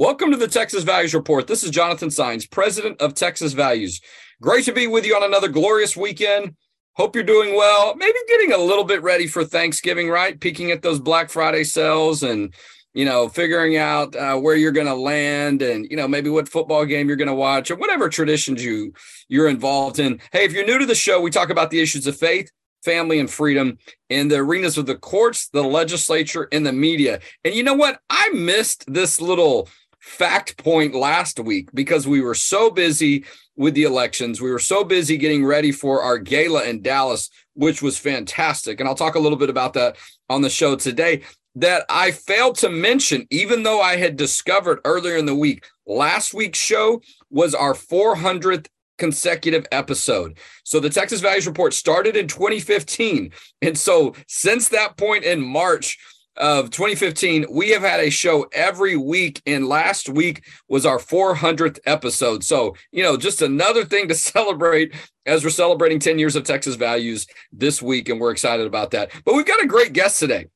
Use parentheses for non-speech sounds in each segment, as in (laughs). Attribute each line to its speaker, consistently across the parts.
Speaker 1: Welcome to the Texas Values Report. This is Jonathan Saenz, president of Texas Values. Great to be with you on another glorious weekend. Hope you're doing well. Maybe getting a little bit ready for Thanksgiving, right? Peeking at those Black Friday sales and you know, figuring out uh, where you're going to land and, you know, maybe what football game you're going to watch or whatever traditions you you're involved in. Hey, if you're new to the show, we talk about the issues of faith, family, and freedom in the arenas of the courts, the legislature, and the media. And you know what? I missed this little fact point last week because we were so busy with the elections. We were so busy getting ready for our gala in Dallas, which was fantastic. And I'll talk a little bit about that on the show today. That I failed to mention, even though I had discovered earlier in the week, last week's show was our 400th consecutive episode. So the Texas Values Report started in 2015. And so since that point in March, of 2015, we have had a show every week, and last week was our 400th episode. So, you know, just another thing to (laughs) celebrate as we're celebrating 10 years of Texas values this week, and we're excited about that. But we've got a great guest today.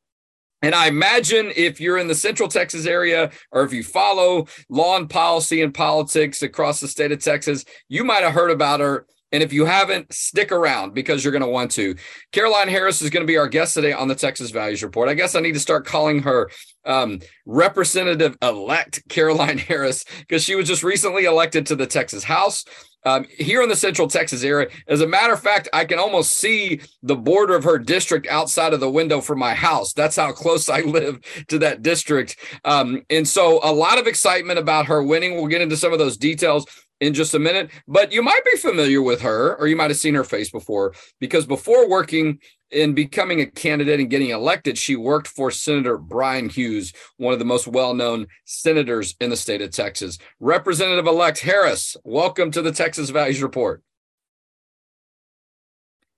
Speaker 1: And I imagine if you're in the Central Texas area or if you follow law and policy and politics across the state of Texas, you might have heard about her and if you haven't, stick around because you're going to want to. Caroline Harris is going to be our guest today on the Texas Values Report. I guess I need to start calling her um, Representative elect Caroline (laughs) Harris because she was just recently elected to the Texas House. Um, here in the central Texas area. As a matter of fact, I can almost see the border of her district outside of the window from my house. That's how close I (laughs) live to that district. Um, and so, a lot of excitement about her winning. We'll get into some of those details in just a minute, but you might be familiar with her or you might have seen her face before because before working in becoming a candidate and getting elected, she worked for Senator Bryan Hughes, one of the most well known senators in the state of Texas. Representative elect Harris, welcome to the Texas Values Report.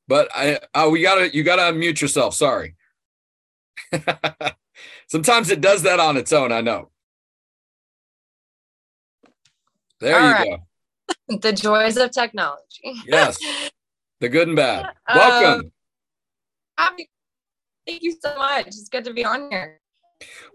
Speaker 1: But I, oh, we gotta, you gotta unmute yourself. Sorry. (laughs) Sometimes it does that on its own. I know. There All you right. go.
Speaker 2: The joys of technology.
Speaker 1: yes, the good and bad. (laughs) Welcome.
Speaker 2: Um, thank you so much. It's good to be on here.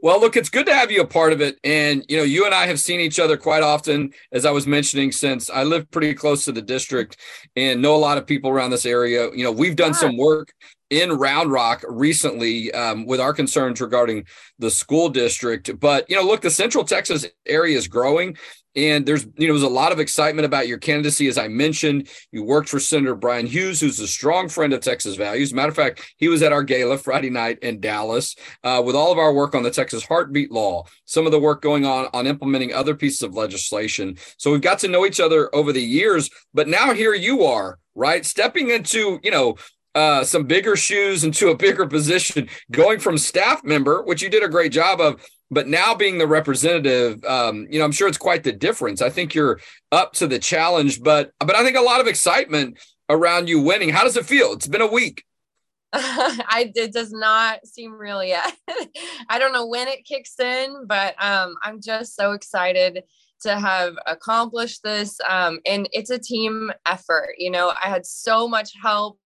Speaker 1: Well, look, it's good to have you a part of it. And, you know, you and I have seen each other quite often, as I was mentioning, since I live pretty close to the district and know a lot of people around this area. You know, we've done yeah. some work in Round Rock recently um, with our concerns regarding the school district. But, you know, look, the Central Texas area is growing. And there's, you know, there's a lot of excitement about your candidacy. As I mentioned, you worked for Senator Bryan Hughes, who's a strong friend of Texas values. Matter of fact, he was at our gala Friday night in Dallas uh, with all of our work on the Texas Heartbeat Law, some of the work going on on implementing other pieces of legislation. So we've got to know each other over the years. But now here you are, right? Stepping into, you know, uh, some bigger shoes into a bigger position, going from staff member, which you did a great job of, but now being the representative, um, you know, I'm sure it's quite the difference. I think you're up to the challenge, but but I think a lot of excitement around you winning. How does it feel? It's been a week. (laughs)
Speaker 2: I it does not seem real yet. (laughs) I don't know when it kicks in, but um, I'm just so excited to have accomplished this. Um, and it's a team effort. You know, I had so much help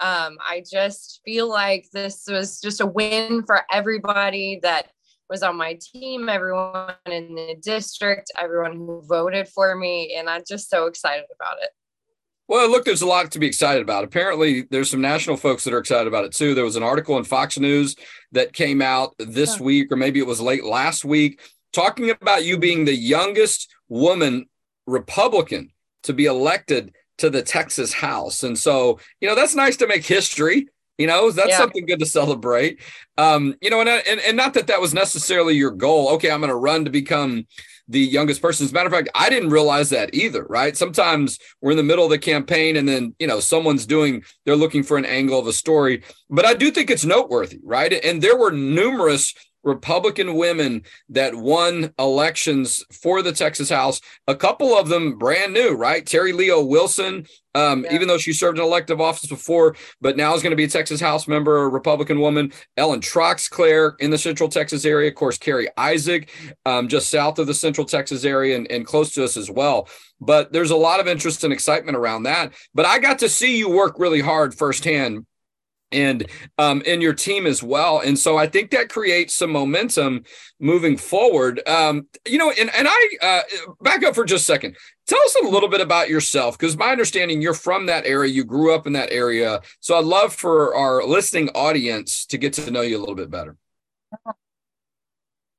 Speaker 2: um, I just feel like this was just a win for everybody that was on my team, everyone in the district, everyone who voted for me. And I'm just so excited about it.
Speaker 1: Well, look, there's a lot to be excited about. Apparently, there's some national folks that are excited about it too. There was an article in Fox News that came out this yeah. week, or maybe it was late last week, talking about you being the youngest woman Republican to be elected to the Texas House. And so, you know, that's nice to make history. You know, that's yeah. something good to celebrate. Um, you know, and, and and not that that was necessarily your goal. Okay, I'm going to run to become the youngest person. As a matter of fact, I didn't realize that either, right? Sometimes we're in the middle of the campaign and then, you know, someone's doing, they're looking for an angle of a story. But I do think it's noteworthy, right? And there were numerous Republican women that won elections for the Texas House. A couple of them brand new, right? Terri Leo-Wilson, um, yeah. even though she served in elective office before, but now is going to be a Texas House member, a Republican woman. Ellen Troxclair in the Central Texas area. Of course, Carrie Isaac, um, just south of the Central Texas area and, and close to us as well. But there's a lot of interest and excitement around that. But I got to see you work really hard firsthand and um, and your team as well. And so I think that creates some momentum moving forward. Um, you know, and and I uh, back up for just a second. Tell us a little bit about yourself, because my understanding you're from that area, you grew up in that area. So I'd love for our listening audience to get to know you a little bit better.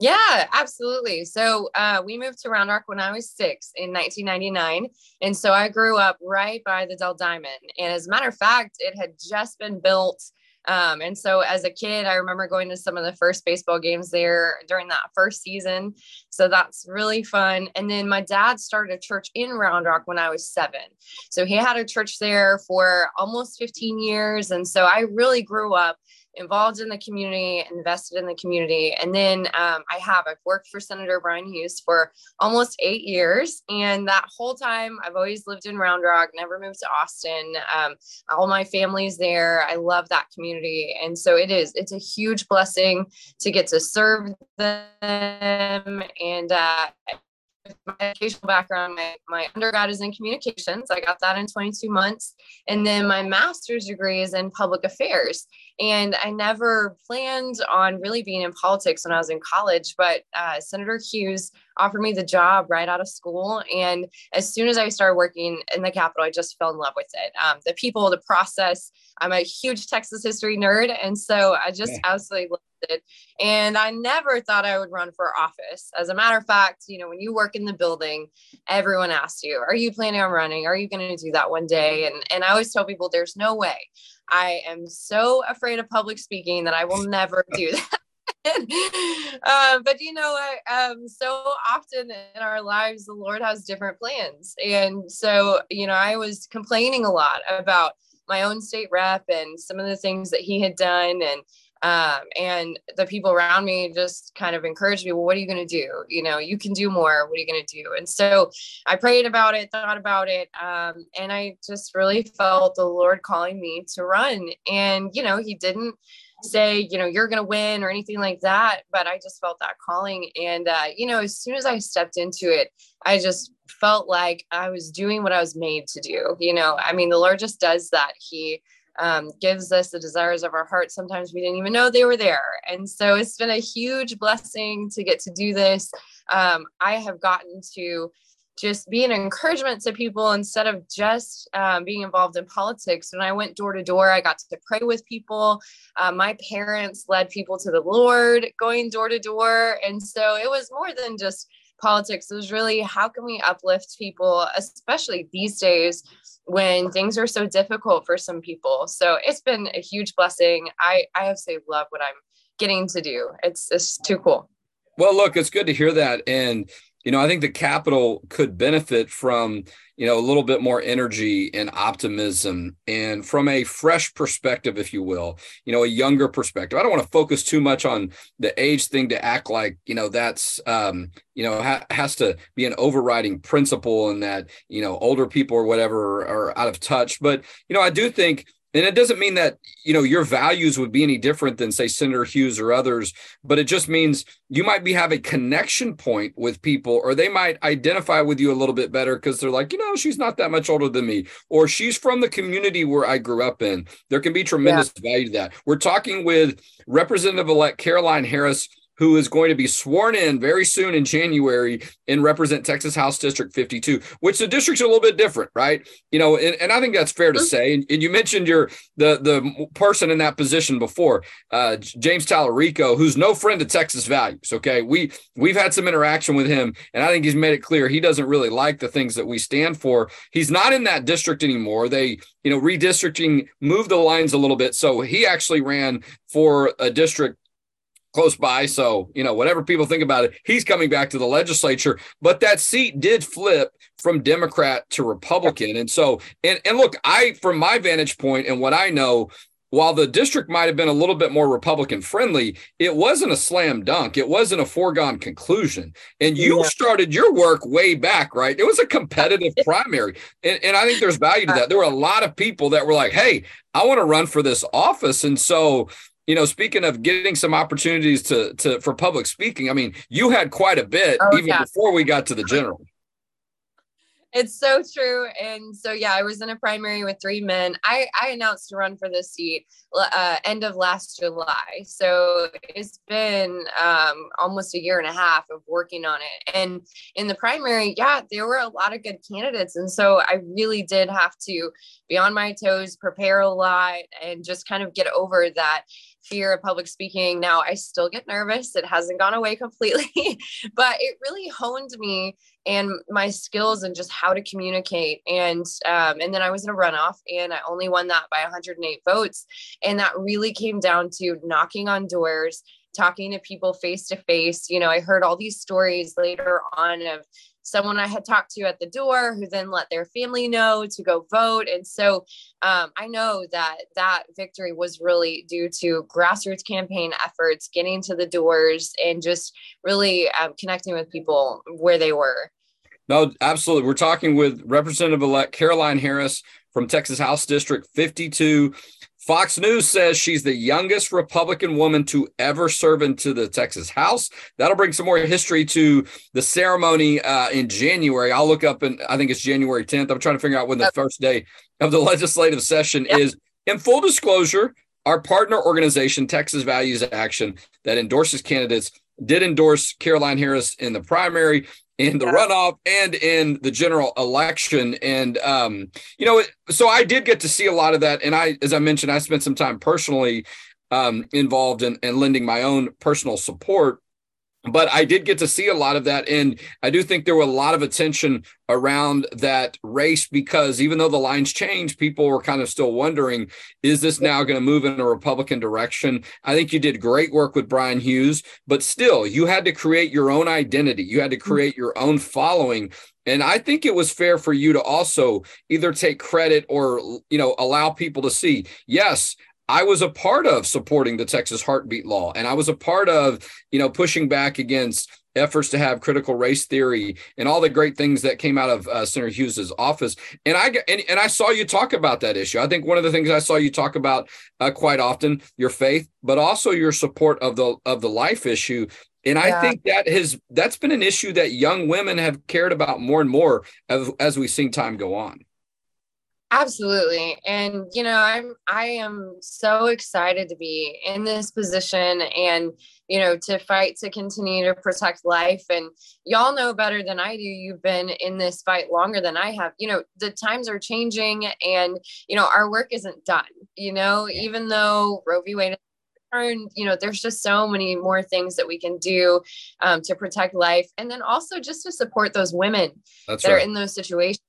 Speaker 2: Yeah, absolutely. So uh, we moved to Round Rock when I was six in 1999. And so I grew up right by the Dell Diamond. And as a matter of fact, it had just been built. Um, and so as a kid, I remember going to some of the first baseball games there during that first season. So that's really fun. And then my dad started a church in Round Rock when I was seven. So he had a church there for almost 15 years. And so I really grew up involved in the community, invested in the community. And then um, I have, I've worked for Senator Bryan Hughes for almost eight years. And that whole time, I've always lived in Round Rock, never moved to Austin. Um, all my family's there. I love that community. And so it is, it's a huge blessing to get to serve them. And uh, my educational background, my, my undergrad is in communications. I got that in 22 months. And then my master's degree is in public affairs. And I never planned on really being in politics when I was in college, but uh, Senator Hughes offered me the job right out of school. And as soon as I started working in the Capitol, I just fell in love with it. Um, the people, the process. I'm a huge Texas history nerd. And so I just absolutely loved it. And I never thought I would run for office. As a matter of fact, you know, when you work in the building, everyone asks you, are you planning on running? Are you going to do that one day? And, and I always tell people there's no way. I am so afraid of public speaking that I will never (laughs) do that. (laughs) uh, but you know, um, so often in our lives, the Lord has different plans. And so, you know, I was complaining a lot about my own state rep and some of the things that he had done. And um, and the people around me just kind of encouraged me well what are you going to do? You know you can do more. What are you going to do? And so i prayed about it thought about it um, and i just really felt the lord calling me to run. And you know he didn't say you know you're going to win or anything like that but i just felt that calling. And uh, you know as soon as i stepped into it i just felt like i was doing what i was made to do you know? I mean the lord just does that. He um, gives us the desires of our heart. Sometimes we didn't even know they were there. And so it's been a huge blessing to get to do this. Um, I have gotten to just be an encouragement to people instead of just um, being involved in politics. When I went door to door, I got to pray with people. Uh, my parents led people to the Lord going door to door. And so it was more than just politics. It was really how can we uplift people, especially these days when things are so difficult for some people. So it's been a huge blessing. I, I have say love what I'm getting to do. It's it's too cool.
Speaker 1: Well, look, it's good to hear that. And you know, I think the capital could benefit from, you know, a little bit more energy and optimism and from a fresh perspective, if you will, you know, a younger perspective. I don't want to focus too much on the age thing to act like, you know, that's, um, you know, ha- has to be an overriding principle and that, you know, older people or whatever are out of touch. But, you know, I do think and it doesn't mean that you know your values would be any different than say senator hughes or others but it just means you might be have a connection point with people or they might identify with you a little bit better because they're like you know she's not that much older than me or she's from the community where i grew up in there can be tremendous yeah. value to that we're talking with representative elect caroline harris who is going to be sworn in very soon in January and represent Texas House District 52, which the district's a little bit different, right? You know, and, and I think that's fair to say. And, and, you mentioned your the the person in that position before, uh, James Talarico, who's no friend of Texas values. Okay, we we've had some interaction with him, and I think he's made it clear he doesn't really like the things that we stand for. He's not in that district anymore. They you know redistricting moved the lines a little bit, so he actually ran for a district close by. So, you know, whatever people think about it, he's coming back to the legislature. But that seat did flip from Democrat to Republican. And so, and, and look, I, from my vantage point and what I know, while the district might have been a little bit more Republican friendly, it wasn't a slam dunk. It wasn't a foregone conclusion. And you yeah. started your work way back, right? It was a competitive primary. And, and I think there's value to that. There were a lot of people that were like, hey, I want to run for this office. And so, you know, speaking of getting some opportunities to to for public speaking, I mean, you had quite a bit oh, even yeah. before we got to the general.
Speaker 2: it's so true. And so, yeah, I was in a primary with three men. I, I announced to run for this seat uh, end of last July. So it's been um, almost a year and a half of working on it. And in the primary, yeah, there were a lot of good candidates. And so I really did have to be on my toes, prepare a lot, and just kind of get over that fear of public speaking. Now I still get nervous. It hasn't gone away (laughs) completely, but it really honed me and my skills and just how to communicate. And um, and then I was in a runoff, and I only won that by 108 votes. And that really came down to knocking on doors, talking to people face to face. You know, I heard all these stories later on of someone I had talked to at the door who then let their family know to go vote. And so um, I know that that victory was really due to grassroots campaign efforts, getting to the doors, and just really um, connecting with people where they were.
Speaker 1: No, absolutely. We're talking with Representative elect Caroline Harris from Texas House District 52. Fox News says she's the youngest Republican woman to ever serve into the Texas House. That'll bring some more history to the ceremony uh, in January. I'll look up and I think it's January 10th. I'm trying to figure out when the first day of the (laughs) legislative session is. In full disclosure, our partner organization, Texas Values Action, that endorses candidates, did endorse Caroline Harris in the primary in the yeah. runoff and in the general election. And, um, you know, so I did get to see a lot of that. And I, as I mentioned, I spent some time personally um, involved in, in lending my own personal support but I did get to see a lot of that. And I do think there were a lot of attention around that race because even though the lines changed, people were kind of still wondering, is this now going to move in a Republican direction? I think you did great work with Bryan Hughes, but still, you had to create your own identity. You had to mm-hmm. create your own following. And I think it was fair for you to also either take credit or, you know, allow people to see, yes, I was a part of supporting the Texas heartbeat law, and I was a part of, you know, pushing back against efforts to have critical race theory and all the great things that came out of uh, Senator Hughes's office. And I and, and I saw you talk about that issue. I think one of the things I saw you talk about uh, quite often your faith, but also your support of the of the life issue. And yeah. I think that has that's been an issue that young women have cared about more and more as, as we've seen time go on.
Speaker 2: Absolutely. And you know, I'm I am so excited to be in this position and you know, to fight to continue to protect life and y'all know better than I do. You've been in this fight longer than I have. You know, the times are changing and you know, our work isn't done. You know, yeah. even though Roe v. Wade you know there's just so many more things that we can do um, to protect life and then also just to support those women That's that right. are in those situations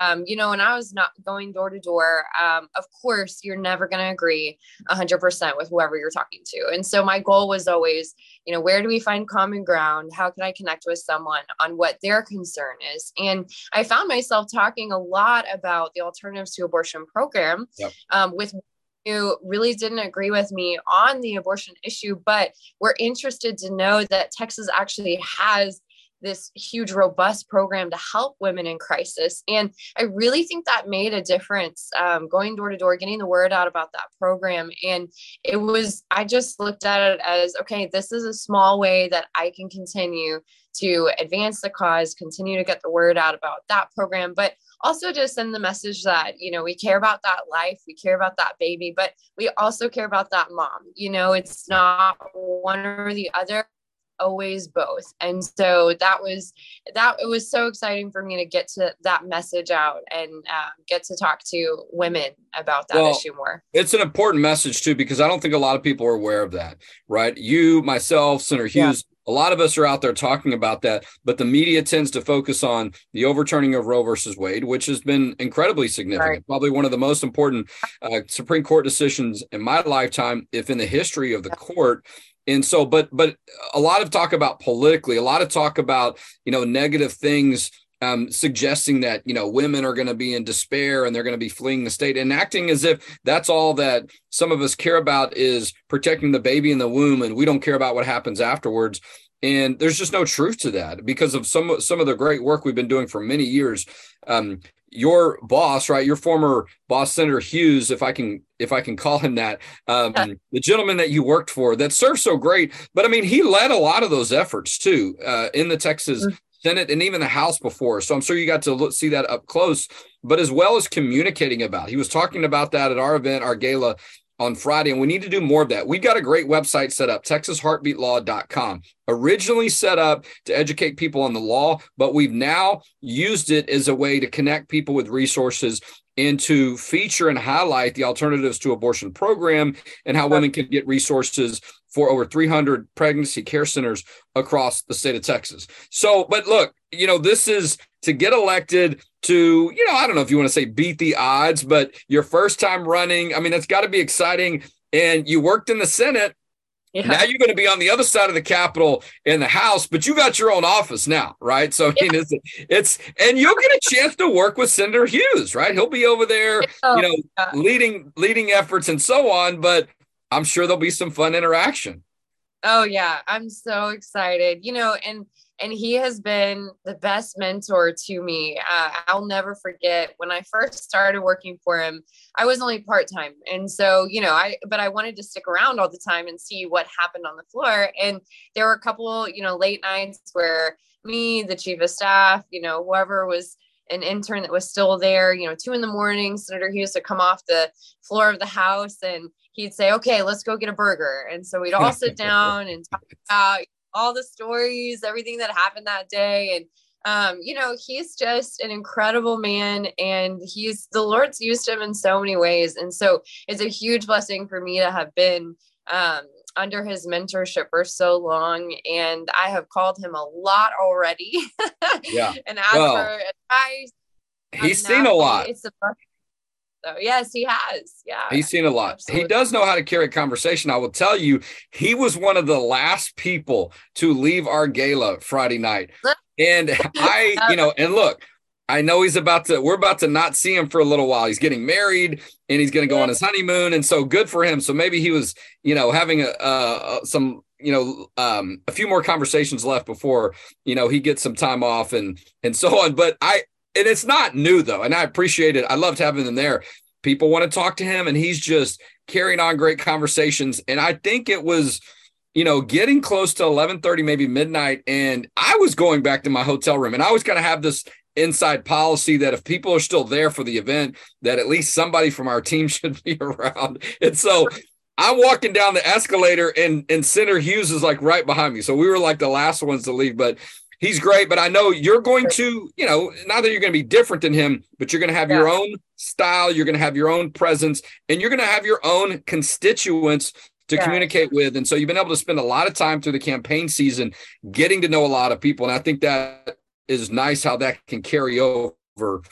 Speaker 2: um, you know, when I was not going door to door, um, of course, you're never going to agree 100% with whoever you're talking to. And so my goal was always, you know, where do we find common ground? How can I connect with someone on what their concern is? And I found myself talking a lot about the Alternatives to Abortion program yep. um, with who really didn't agree with me on the abortion issue, but were interested to know that Texas actually has this huge robust program to help women in crisis. And i really think that made a difference um, going door to door getting the word out about that program. And it was i just looked at it as okay this is a small way that i can continue to advance the cause continue to get the word out about that program but also to send the message that you know we care about that life we care about that baby but we also care about that mom. You know it's not one or the other always both and so that was that it was so exciting for me to get to that message out and uh, get to talk to women about that well, issue more
Speaker 1: it's an important message too because i don't think a lot of people are aware of that right you myself senator hughes yeah. A lot of us are out there talking about that, but the media tends to focus on the overturning of Roe versus Wade, which has been incredibly significant, right. probably one of the most important uh, Supreme Court decisions in my lifetime, if in the history of the court and so but but a lot of talk about politically a lot of talk about you know negative things um, suggesting that you know women are going to be in despair and they're going to be fleeing the state and acting as if that's all that some of us care about is protecting the baby in the womb and we don't care about what happens afterwards. And there's just no truth to that because of some some of the great work we've been doing for many years. Um, your boss, right? Your former boss, Senator Hughes, if I can, if I can call him that, um, the gentleman that you worked for that served so great. But I mean, he led a lot of those efforts too uh, in the Texas mm-hmm. Senate and even the House before. So I'm sure you got to look, see that up close, but as well as communicating about. He was talking about that at our event, our gala on Friday, and we need to do more of that. We've got a great website set up, texasheartbeatlaw.com, originally set up to educate people on the law, but we've now used it as a way to connect people with resources and to feature and highlight the alternatives to abortion program and how women can get resources for over 300 pregnancy care centers across the state of Texas. So, but look, you know, this is to get elected to, you know, I don't know if you want to say beat the odds, but your first time running, I mean, that's got to be exciting. And you worked in the Senate. Yeah. Now you're going to be on the other side of the Capitol in the House, but you got your own office now, right? So I mean, yeah. it's, it's and you'll get a chance to work with Senator Hughes, right? He'll be over there, oh, you know, yeah. leading leading efforts and so on. But I'm sure there'll be some fun interaction.
Speaker 2: Oh yeah, I'm so excited. You know, and and he has been the best mentor to me. Uh, I'll never forget when I first started working for him. I was only part time, and so you know, I but I wanted to stick around all the time and see what happened on the floor. And there were a couple, you know, late nights where me, the chief of staff, you know, whoever was an intern that was still there, you know, two in the morning, Senator Hughes would come off the floor of the House and he'd say, okay, let's go get a burger. And so we'd all sit (laughs) down and talk about all the stories, everything that happened that day. And, um, you know, he's just an incredible man and he's the Lord's used him in so many ways. And so it's a huge blessing for me to have been, um, under his mentorship for so long and i have called him a lot already (laughs)
Speaker 1: yeah
Speaker 2: and asked well, for advice
Speaker 1: he's seen a lot it's a
Speaker 2: so yes, he has. Yeah.
Speaker 1: He's seen a lot. Absolutely. He does know how to carry a conversation. I will tell you, he was one of the last people to leave our gala Friday night. And I, (laughs) you know, and look, I know he's about to, we're about to not see him for a little while. He's getting married and he's going to go on his honeymoon. And so good for him. So maybe he was, you know, having a, uh, some, you know, um, a few more conversations left before, you know, he gets some time off and, and so on. But I, and it's not new though, and I appreciate it. I loved having them there. People want to talk to him, and he's just carrying on great conversations. And I think it was, you know, getting close to eleven thirty, maybe midnight, and I was going back to my hotel room, and I was going to have this inside policy that if people are still there for the event, that at least somebody from our team (laughs) should be around. And so (laughs) I'm walking down the escalator and and Center Hughes is like right behind me. So we were like the last ones to leave, but he's great, but I know you're going to, you know, not that you're going to be different than him, but you're going to have yeah. your own style, you're going to have your own presence, and you're going to have your own constituents to yeah. communicate with. And so you've been able to spend a lot of time through the campaign season getting to know a lot of people. And I think that is nice how that can carry over.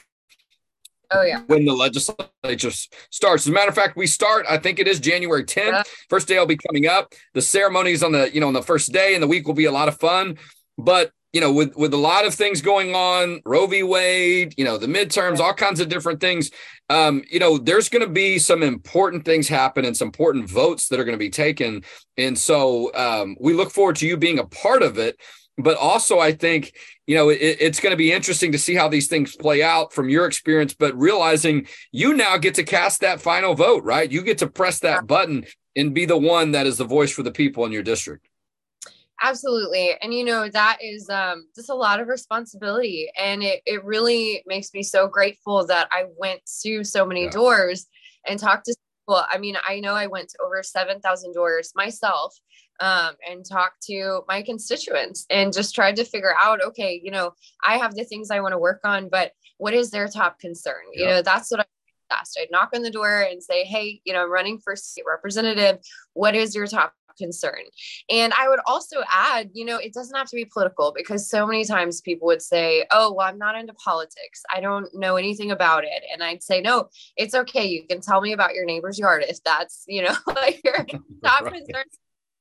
Speaker 2: Oh yeah.
Speaker 1: When the legislature starts. As a matter of fact, we start, I think it is January 10th. Yeah. First day I'll be coming up. The ceremonies on the, you know, on the first day and the week will be a lot of fun. But you know, with with a lot of things going on, Roe v. Wade, you know, the midterms, all kinds of different things. Um, you know, there's going to be some important things happen and some important votes that are going to be taken, and so um, we look forward to you being a part of it. But also, I think you know it, it's going to be interesting to see how these things play out from your experience. But realizing you now get to cast that final vote, right? You get to press that button and be the one that is the voice for the people in your district.
Speaker 2: Absolutely. And you know, that is um just a lot of responsibility. And it, it really makes me so grateful that I went to so many yeah. doors and talked to people. I mean, I know I went to over 7,000 doors myself um, and talked to my constituents and just tried to figure out, okay, you know, I have the things I want to work on, but what is their top concern? Yeah. You know, that's what I asked. I'd knock on the door and say, Hey, you know, I'm running for state representative. What is your top concern. And I would also add, you know, it doesn't have to be political because so many times people would say, oh, well, I'm not into politics. I don't know anything about it. And I'd say, no, it's okay. You can tell me about your neighbor's yard if that's, you know, (laughs) like your (laughs) top right. concern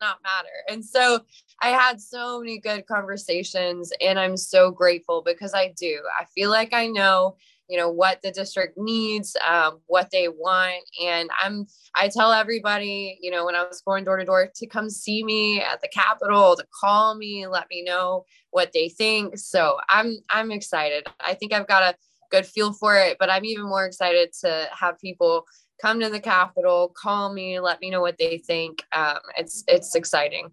Speaker 2: not matter. And so I had so many good conversations and I'm so grateful because I do. I feel like I know you know what the district needs um, what they want. And i'm i tell everybody you know when i was going door to door to come see me at the capitol to call me let me know what they think. So i'm i'm excited. I think i've got a good feel for it but i'm even more excited to have people come to the capitol call me let me know what they think. Um, it's it's exciting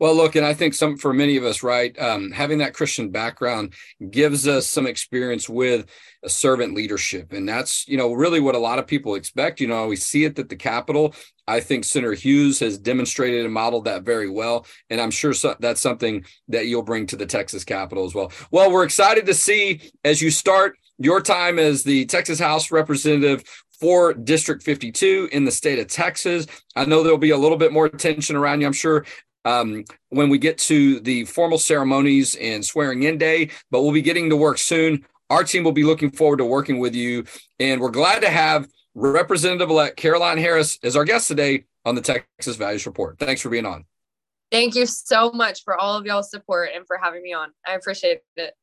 Speaker 1: Well, look, and I think some for many of us, right, um, having that Christian background gives us some experience with a servant leadership, and that's you know really what a lot of people expect. You know, we see it at the Capitol. I think Senator Hughes has demonstrated and modeled that very well, and I'm sure so, that's something that you'll bring to the Texas Capitol as well. Well, we're excited to see as you start your time as the Texas House representative for District 52 in the state of Texas. I know there'll be a little bit more attention around you. I'm sure um, when we get to the formal ceremonies and swearing in day, but we'll be getting to work soon. Our team will be looking forward to working with you. And we're glad to have Representative elect Caroline Harris as our guest today on the Texas Values Report. Thanks for being on.
Speaker 2: Thank you so much for all of y'all's support and for having me on. I appreciate it.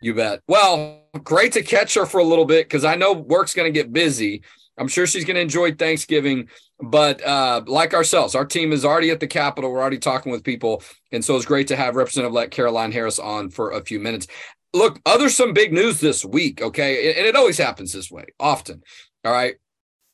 Speaker 1: You bet. Well, great to catch her for a little bit because I know work's going to get busy. I'm sure she's going to enjoy Thanksgiving. But uh, like ourselves, our team is already at the Capitol. We're already talking with people. And so it's great to have Representative elect Caroline Harris on for a few minutes. Look, other some big news this week. Okay. And it always happens this way, often. All right.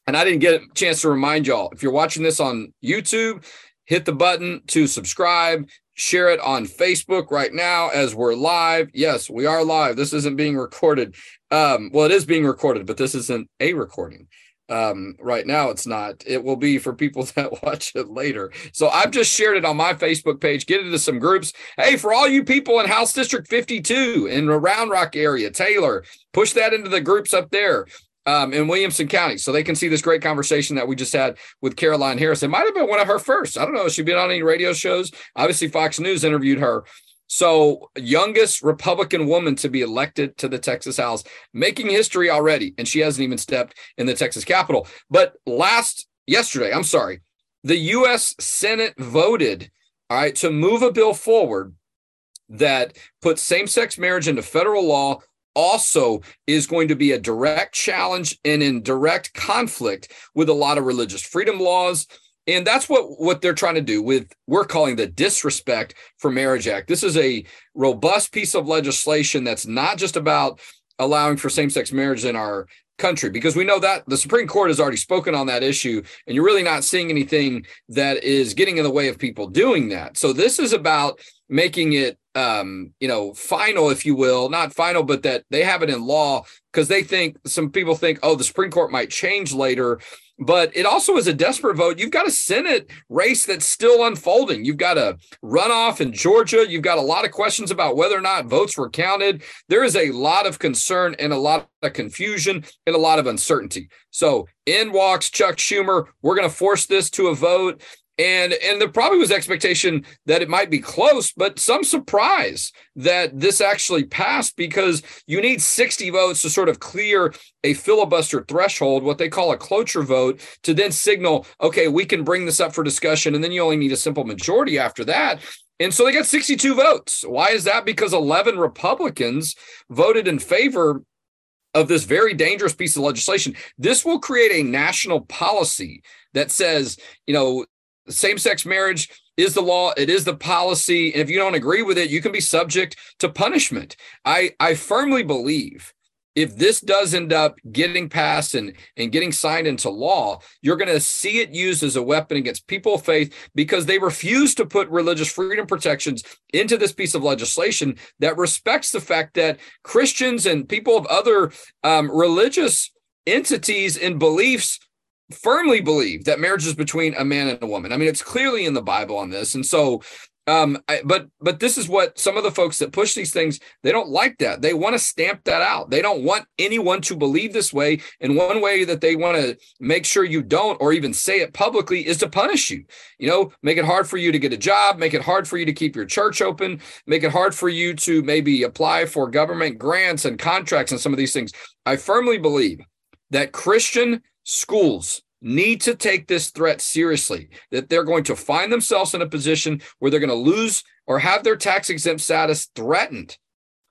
Speaker 1: And I didn't get a chance to remind y'all if you're watching this on YouTube, hit the button to subscribe, share it on Facebook right now as we're live. Yes, we are live. This isn't being recorded. Um, well, it is being recorded, but this isn't a recording um right now it's not it will be for people (laughs) that watch it later so i've just shared it on my facebook page get into some groups hey for all you people in house district 52 in the round rock area taylor push that into the groups up there um, in Williamson County, so they can see this great conversation that we just had with Caroline Harris. It might have been one of her first. I don't know. She's been on any radio shows. Obviously, Fox News interviewed her so, youngest Republican woman to be elected to the Texas House, making history already. And she hasn't even stepped in the Texas Capitol. But last, yesterday, I'm sorry, the U.S. Senate voted, all right, to move a bill forward that puts same sex marriage into federal law also is going to be a direct challenge and in direct conflict with a lot of religious freedom laws and that's what what they're trying to do with we're calling the disrespect for marriage act this is a robust piece of legislation that's not just about allowing for same-sex marriage in our country because we know that the supreme court has already spoken on that issue and you're really not seeing anything that is getting in the way of people doing that so this is about making it um, you know, final, if you will, not final, but that they have it in law because they think some people think, oh, the Supreme Court might change later. But it also is a desperate vote. You've got a Senate race that's still unfolding. You've got a runoff in Georgia. You've got a lot of questions about whether or not votes were counted. There is a lot of concern and a lot of confusion and a lot of uncertainty. So in walks Chuck Schumer. We're going to force this to a vote and and there probably was expectation that it might be close but some surprise that this actually passed because you need 60 votes to sort of clear a filibuster threshold what they call a cloture vote to then signal okay we can bring this up for discussion and then you only need a simple majority after that. And so they got 62 votes. Why is that? Because 11 republicans voted in favor of this very dangerous piece of legislation. This will create a national policy that says, you know, same sex marriage is the law it is the policy and if you don't agree with it you can be subject to punishment. I i firmly believe if this does end up getting passed and, and getting signed into law, you're going to see it used as a weapon against people of faith because they refuse to put religious freedom protections into this piece of legislation that respects the fact that Christians and people of other um, religious entities and beliefs firmly believe that marriage is between a man and a woman. I mean, it's clearly in the Bible on this. And so, um, I, but but this is what some of the folks that push these things they don't like that. They want to stamp that out. They don't want anyone to believe this way. And one way that they want to make sure you don't, or even say it publicly, is to punish you. You know, make it hard for you to get a job, make it hard for you to keep your church open, make it hard for you to maybe apply for government grants and contracts and some of these things. I firmly believe that Christian schools need to take this threat seriously that they're going to find themselves in a position where they're going to lose or have their tax exempt status threatened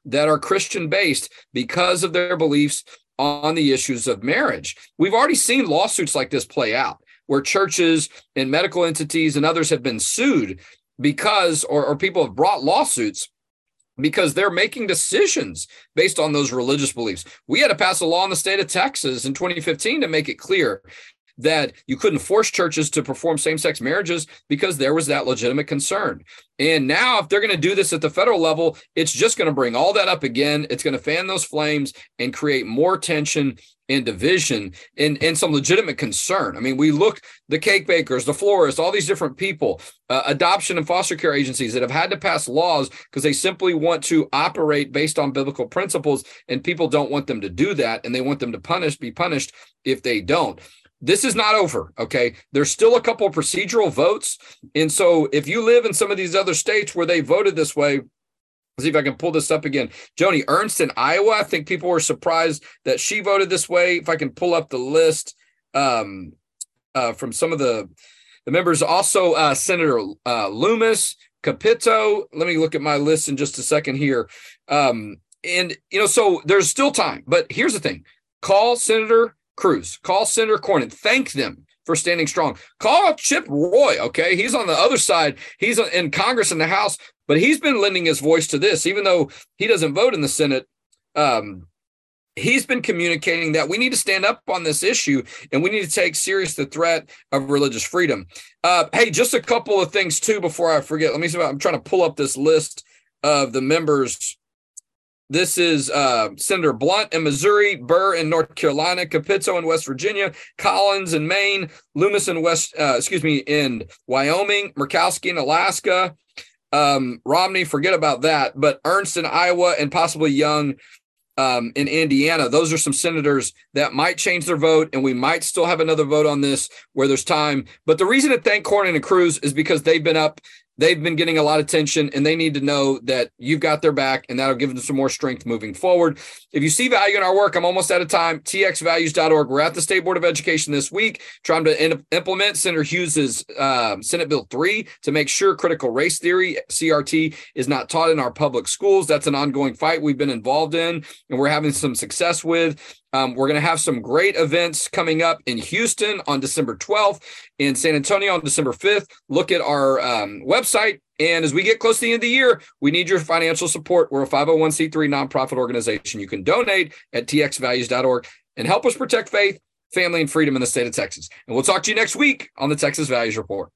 Speaker 1: that are Christian based because of their beliefs on the issues of marriage. We've already seen lawsuits like this play out where churches and medical entities and others have been sued because, or, or people have brought lawsuits because they're making decisions based on those religious beliefs. We had to pass a law in the state of Texas in 2015 to make it clear that you couldn't force churches to perform same sex marriages because there was that legitimate concern. And now, if they're going to do this at the federal level, it's just going to bring all that up again. It's going to fan those flames and create more tension and division and, and some legitimate concern. I mean, we look the cake bakers, the florists, all these different people, uh, adoption and foster care agencies that have had to pass laws because they simply want to operate based on biblical principles, and people don't want them to do that, and they want them to punish, be punished if they don't. This is not over. Okay. There's still a couple of procedural votes. And so if you live in some of these other states where they voted this way, Let's see if I can pull this up again. Joni Ernst in Iowa. I think people were surprised that she voted this way. If I can pull up the list um, uh, from some of the the members, also uh, Senator uh, Lummis, Capito. Let me look at my list in just a second here. Um, and you know, so there's still time. But here's the thing: call Senator Cruz, call Senator Cornyn, thank them for standing strong. Call Chip Roy, okay? He's on the other side. He's in Congress in the House, but he's been lending his voice to this, even though he doesn't vote in the Senate. Um, he's been communicating that we need to stand up on this issue and we need to take serious the threat of religious freedom. Uh, hey, just a couple of things too before I forget. Let me see. I'm trying to pull up this list of the members. This is uh, Senator Blunt in Missouri, Burr in North Carolina, Capito in West Virginia, Collins in Maine, Lummis in West, uh, excuse me, in Wyoming, Murkowski in Alaska, um, Romney, forget about that. But Ernst in Iowa and possibly Young um, in Indiana, those are some senators that might change their vote, and we might still have another vote on this where there's time. But the reason to thank Cornyn and Cruz is because they've been up they've been getting a lot of attention and they need to know that you've got their back and that'll give them some more strength moving forward. If you see value in our work, I'm almost out of time. txvalues.org. We're at the State Board of Education this week trying to implement Senator Hughes's um, Senate Bill 3 to make sure critical race theory, CRT, is not taught in our public schools. That's an ongoing fight we've been involved in and we're having some success with. Um, we're going to have some great events coming up in Houston on December 12th, in San Antonio on December 5th. Look at our um, website. And as we get close to the end of the year, we need your financial support. We're a 501c3 nonprofit organization. You can donate at txvalues.org and help us protect faith, family, and freedom in the state of Texas. And we'll talk to you next week on the Texas Values Report.